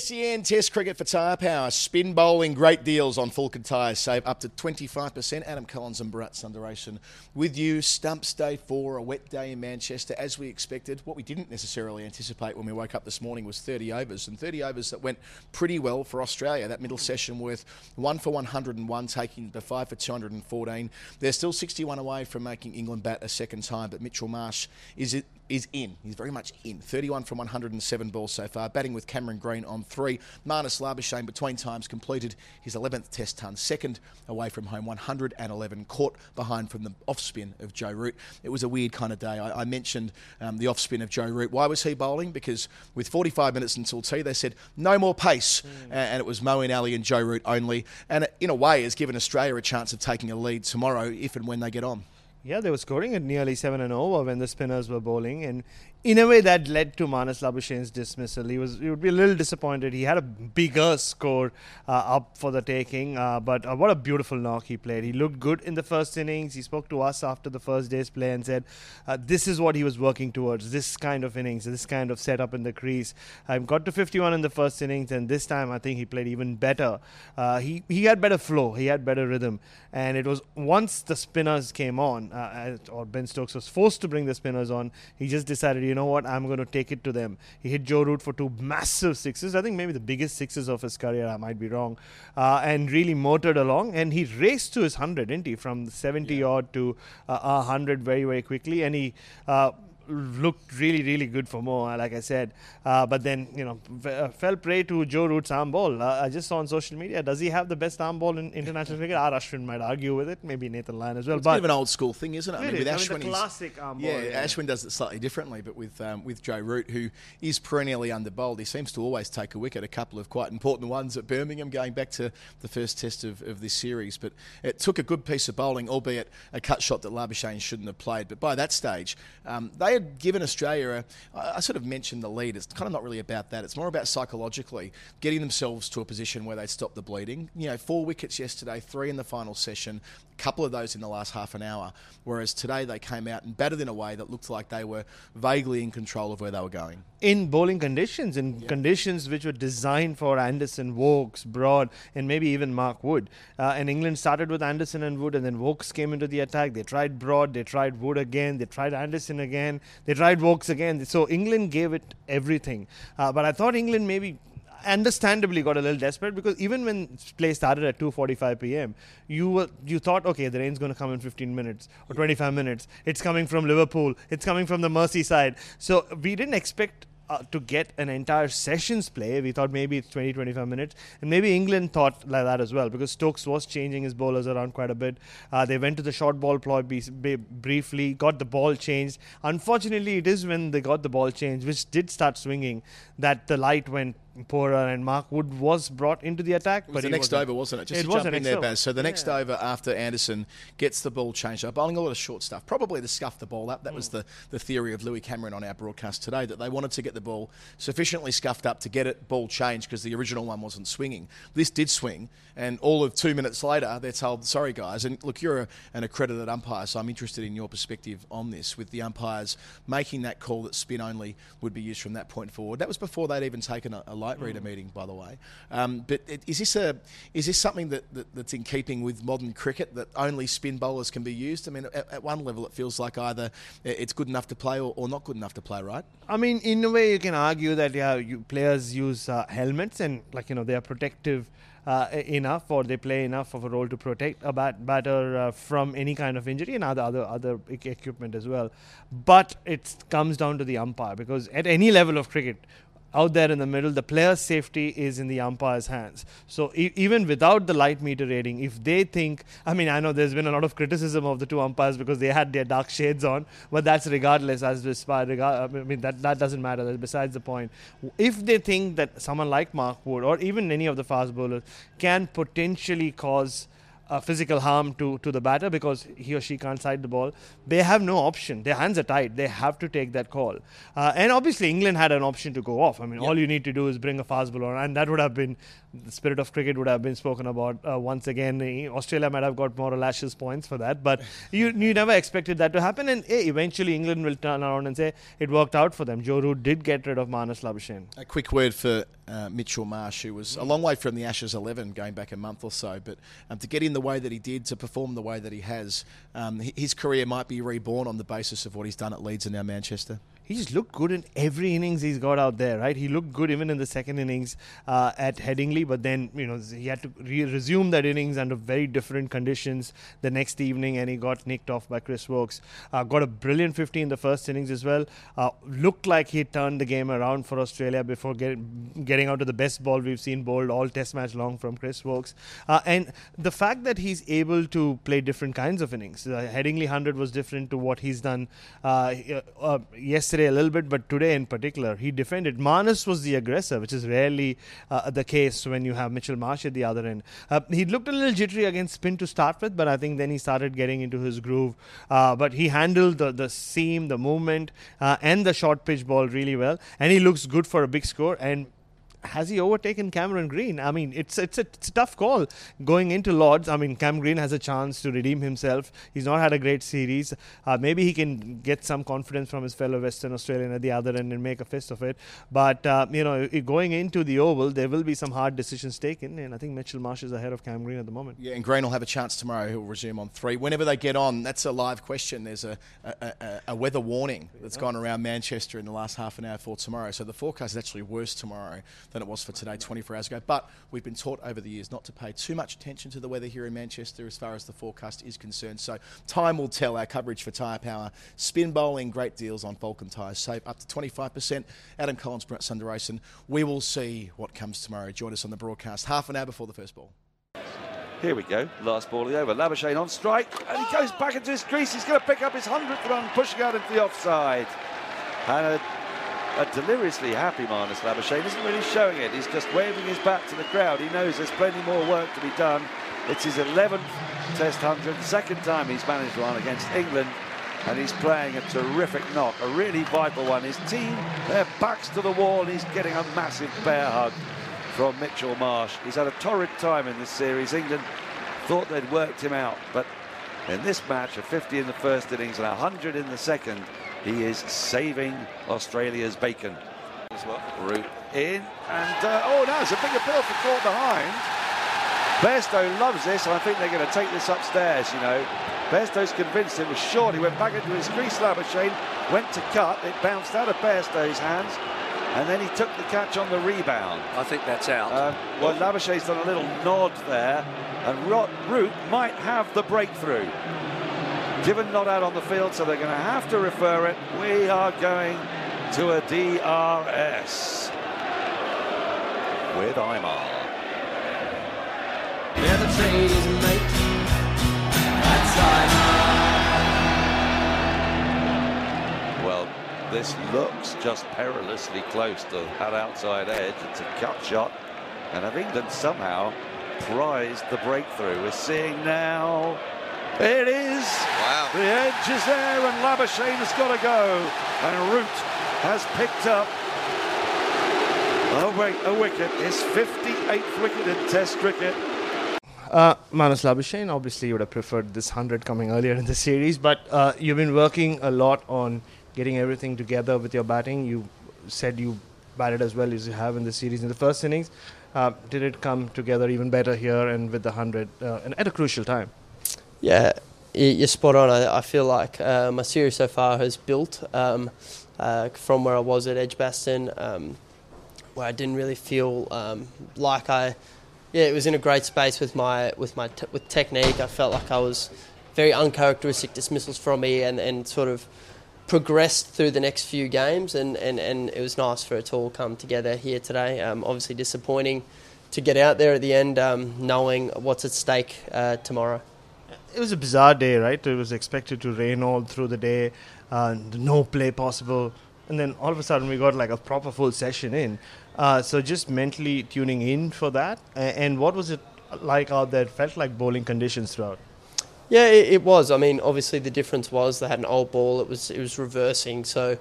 SEN Test Cricket for Tyre Power. Spin bowling, great deals on Falken tyres. Save up to 25%. Adam Collins and Bharat Sundaresan with you. Stumps Day 4, a wet day in Manchester, as we expected. What we didn't necessarily anticipate when we woke up this morning was 30 overs, and 30 overs that went pretty well for Australia. That middle session worth 1 for 101, taking the 5 for 214. They're still 61 away from making England bat a second time, but Mitchell Marsh is it is in. He's very much in. 31 from 107 balls so far, batting with Cameron Green on three. Marnus Labuschagne between times completed his 11th Test ton, second away from home, 111, caught behind from the off spin of Joe Root. It was a weird kind of day. I, I mentioned um, the off spin of Joe Root. Why was he bowling? Because with 45 minutes until tea, they said no more pace, mm. and it was Moeen Ali and Joe Root only. And in a way, has given Australia a chance of taking a lead tomorrow if and when they get on. Yeah, they were scoring at nearly 7 and oh over when the spinners were bowling. And in a way, that led to Marnus Labuschagne's dismissal. He was he would be a little disappointed. He had a bigger score uh, up for the taking, uh, but uh, what a beautiful knock he played. He looked good in the first innings. He spoke to us after the first day's play and said, uh, "This is what he was working towards. This kind of innings, this kind of setup in the crease." I got to 51 in the first innings, and this time I think he played even better. Uh, he he had better flow. He had better rhythm, and it was once the spinners came on, uh, or Ben Stokes was forced to bring the spinners on. He just decided you know what, I'm going to take it to them. He hit Joe Root for two massive sixes. I think maybe the biggest sixes of his career. I might be wrong. Uh, and really motored along. And he raced to his 100, didn't he? From 70 yeah. odd to uh, 100 very, very quickly. And he uh, looked really, really good for more, like I said. Uh, but then, you know, uh, fell prey to Joe Root's arm ball. Uh, I just saw on social media, does he have the best arm ball in international cricket? R. Ashwin might argue with it. Maybe Nathan Lyon as well. It's but kind of an old school thing, isn't it? I mean, with I mean, Ashwin, classic arm yeah, ball. Yeah, Ashwin does it slightly differently, but with um, with Joe Root, who is perennially under bowled, he seems to always take a wicket. A couple of quite important ones at Birmingham, going back to the first test of, of this series. But it took a good piece of bowling, albeit a cut shot that Labuschagne shouldn't have played. But by that stage, um, they had given Australia a I, sort of mentioned the lead. It's kind of not really about that. It's more about psychologically getting themselves to a position where they stop the bleeding. You know, four wickets yesterday, three in the final session, a couple of those in the last half an hour. Whereas today they came out and batted in a way that looked like they were vaguely in control of where they were going. In bowling conditions, in yeah. conditions which were designed for Anderson, Woakes, Broad, and maybe even Mark Wood. Uh, and England started with Anderson and Wood, and then Woakes came into the attack. They tried Broad, they tried Wood again, they tried Anderson again, they tried Woakes again. So England gave it everything. Uh, but I thought England maybe understandably got a little desperate because even when play started at 2:45 p.m., you were you thought, okay, the rain's going to come in 15 minutes or 25 minutes. It's coming from Liverpool. It's coming from the Merseyside. So we didn't expect uh, to get an entire sessions play. We thought maybe it's 20, 25 minutes. And maybe England thought like that as well because Stokes was changing his bowlers around quite a bit. Uh, they went to the short ball ploy briefly, got the ball changed. Unfortunately, it is when they got the ball changed, which did start swinging, that the light went poorer and Mark Wood was brought into the attack. It was but the next over, wasn't it? Just it was jump in there, Baz. So the next yeah. over after Anderson gets the ball changed up, bowling a lot of short stuff, probably to scuff the ball up. That mm. was the, the theory of Louis Cameron on our broadcast today, that they wanted to get the ball sufficiently scuffed up to get it ball changed because the original one wasn't swinging. This did swing, and all of two minutes later, they're told, sorry guys, and look, you're a, an accredited umpire, so I'm interested in your perspective on this, with the umpires making that call that spin only would be used from that point forward. That was before they'd even taken a, a light reader mm. meeting, by the way. Um, but is this a is this something that, that, that's in keeping with modern cricket that only spin bowlers can be used? I mean, at, at one level, it feels like either it's good enough to play or, or, not good enough to play, right? I mean, in a way, you can argue that yeah, you, players use uh, helmets and like you know they are protective. Uh, enough or they play enough of a role to protect a bat- batter uh, from any kind of injury and other other other equipment as well. But it comes down to the umpire because at any level of cricket, out there in the middle, the player's safety is in the umpire's hands. So e- even without the light meter rating, if they think, I mean, I know there's been a lot of criticism of the two umpires because they had their dark shades on, but that's regardless. As regard, I mean, that that doesn't matter. That's besides the point. If they think that someone like Mark Wood or even any of the fast bowlers can potentially cause uh, physical harm to, to the batter because he or she can't side the ball. They have no option. Their hands are tied. They have to take that call. Uh, and obviously, England had an option to go off. I mean, yep. all you need to do is bring a fast bowler, and that would have been the spirit of cricket would have been spoken about uh, once again. Australia might have got more lashes points for that, but you you never expected that to happen. And hey, eventually, England will turn around and say it worked out for them. Joe Root did get rid of Marnus Labuschagne. A quick word for uh, Mitchell Marsh, who was a long way from the Ashes 11 going back a month or so, but um, to get in the way that he did, to perform the way that he has, um, his career might be reborn on the basis of what he's done at Leeds and now Manchester he just looked good in every innings he's got out there, right? He looked good even in the second innings uh, at Headingley, but then you know he had to re- resume that innings under very different conditions the next evening, and he got nicked off by Chris Woakes. Uh, got a brilliant 50 in the first innings as well. Uh, looked like he turned the game around for Australia before get, getting out to the best ball we've seen bowled all Test match long from Chris Woakes, uh, and the fact that he's able to play different kinds of innings. Uh, Headingley 100 was different to what he's done uh, yesterday yesterday a little bit, but today in particular, he defended. Marnus was the aggressor, which is rarely uh, the case when you have Mitchell Marsh at the other end. Uh, he looked a little jittery against spin to start with, but I think then he started getting into his groove. Uh, but he handled the, the seam, the movement, uh, and the short pitch ball really well, and he looks good for a big score. And has he overtaken Cameron Green? I mean, it's it's a, it's a, tough call going into Lords. I mean, Cam Green has a chance to redeem himself. He's not had a great series. Uh, maybe he can get some confidence from his fellow Western Australian at the other end and make a fist of it. But uh, you know, going into the Oval, there will be some hard decisions taken, and I think Mitchell Marsh is ahead of Cam Green at the moment. Yeah, and Green will have a chance tomorrow. He'll resume on three. Whenever they get on, that's a live question. There's a a, a, a weather warning that's gone around Manchester in the last half an hour for tomorrow. So the forecast is actually worse tomorrow than it was for today 24 hours ago. But we've been taught over the years not to pay too much attention to the weather here in Manchester as far as the forecast is concerned. So time will tell our coverage for tyre power. Spin bowling, great deals on Falken tyres. Save up to 25%. Adam Collins, Bharat Sundaresan. We will see what comes tomorrow. Join us on the broadcast half an hour before the first ball. Here we go. Last ball the over. Labuschagne on strike. And he goes back into his crease. He's going to pick up his 100th run, pushing out into the offside. And a a deliriously happy Marnus Labuschagne isn't really showing it. He's just waving his bat to the crowd. He knows there's plenty more work to be done. It's his 11th Test 100, second time he's managed one against England, and he's playing a terrific knock, a really vital one. His team, their backs to the wall, and he's getting a massive bear hug from Mitchell Marsh. He's had a torrid time in this series. England thought they'd worked him out, but in this match, a 50 in the first innings and 100 in the second, he is saving Australia's bacon. As well. Root in, and uh, oh no, it's a big appeal for caught behind. Bairstow loves this, and I think they're going to take this upstairs, you know. Bairstow's convinced it was short. He went back into his crease, Labuschagne, went to cut. It bounced out of Bairstow's hands, and then he took the catch on the rebound. I think that's out. Um, well, Labuschagne's done a little nod there, and Root might have the breakthrough. Given not out on the field, so they're going to have to refer it. We are going to a DRS with Imar. Yeah, the train is late. Well, this looks just perilously close to that outside edge. It's a cut shot. And have England somehow prized the breakthrough? We're seeing now it is. Wow. The edge is there, and Labuschagne has got to go. And Root has picked up a, wait, a wicket, his 58th wicket in Test cricket. Uh, Marnus Labuschagne, obviously, you would have preferred this 100 coming earlier in the series, but uh, you've been working a lot on getting everything together with your batting. You said you batted as well as you have in the series in the first innings. Uh, did it come together even better here and with the 100 uh, and at a crucial time? Yeah, you're spot on. I, feel like uh, my series so far has built um, uh, from where I was at Edgbaston, um, where I didn't really feel um, like I, yeah, it was in a great space with my with my with technique. I felt like I was very uncharacteristic dismissals from me, and, and sort of progressed through the next few games, and, and, and it was nice for it to all come together here today. Um, obviously disappointing to get out there at the end, um, knowing what's at stake uh, tomorrow it was a bizarre day, right? It was expected to rain all through the day, uh, no play possible, and then all of a sudden we got like a proper full session in. Uh, so just mentally tuning in for that. And what was it like out there? It felt like bowling conditions throughout. Yeah, it, it was. I mean, obviously the difference was they had an old ball. It was it was reversing, so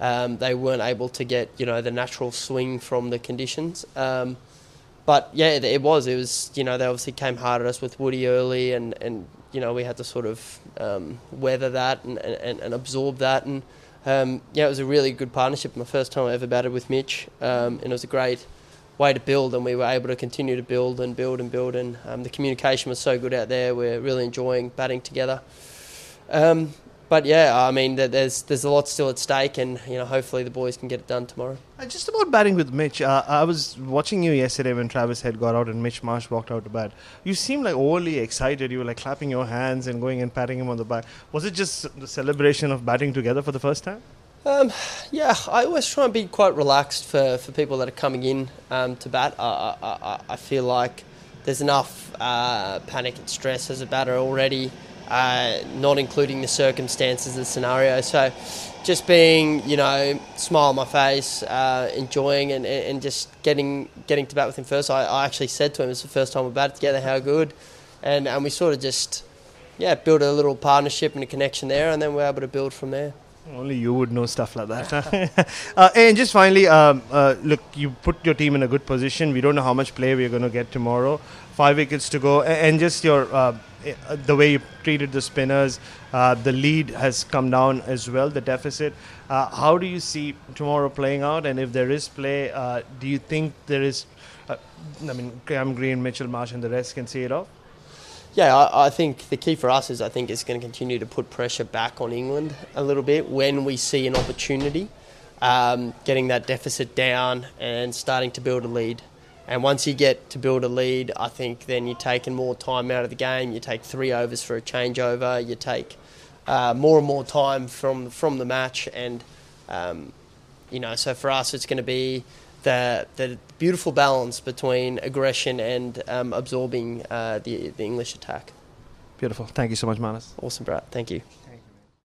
um, they weren't able to get you know the natural swing from the conditions. Um, but yeah, it, was. It was you know they obviously came hard at us with Woody early, and, and you know we had to sort of um, weather that and, and, and absorb that. And um, yeah, it was a really good partnership. My first time I ever batted with Mitch, um, and it was a great way to build. And we were able to continue to build and build and build. And um, the communication was so good out there. We're really enjoying batting together. Um, but yeah, I mean, there's there's a lot still at stake, and you know, hopefully the boys can get it done tomorrow. Uh, just about batting with Mitch, uh, I was watching you yesterday when Travis Head got out and Mitch Marsh walked out to bat. You seemed like overly excited. You were like clapping your hands and going and patting him on the back. Was it just the celebration of batting together for the first time? Um, yeah, I always try and be quite relaxed for, for people that are coming in um, to bat. I, I, I feel like there's enough uh, panic and stress as a batter already uh, not including the circumstances, the scenario. So just being, you know, smile on my face, uh, enjoying and, and just getting getting to bat with him first. I, I actually said to him, it's the first time we batted together, how good. And, and we sort of just, yeah, built a little partnership and a connection there, and then we're able to build from there. Only you would know stuff like that. uh, and just finally, um, uh, look, you put your team in a good position. We don't know how much play we're going to get tomorrow. Five wickets to go, and just your uh, the way you treated the spinners, uh, the lead has come down as well, the deficit. Uh, how do you see tomorrow playing out? And if there is play, uh, do you think there is? Uh, I mean, Cam Green, Mitchell Marsh, and the rest can see it off. Yeah, I, I, think the key for us is I think it's going to continue to put pressure back on England a little bit when we see an opportunity, um, getting that deficit down and starting to build a lead. And once you get to build a lead, I think then you're taking more time out of the game. You take three overs for a changeover. You take uh, more and more time from from the match, and um, you know. So for us, it's going to be the the beautiful balance between aggression and um, absorbing uh, the the English attack. Beautiful. Thank you so much, Marnus. Awesome, Brad. Thank you.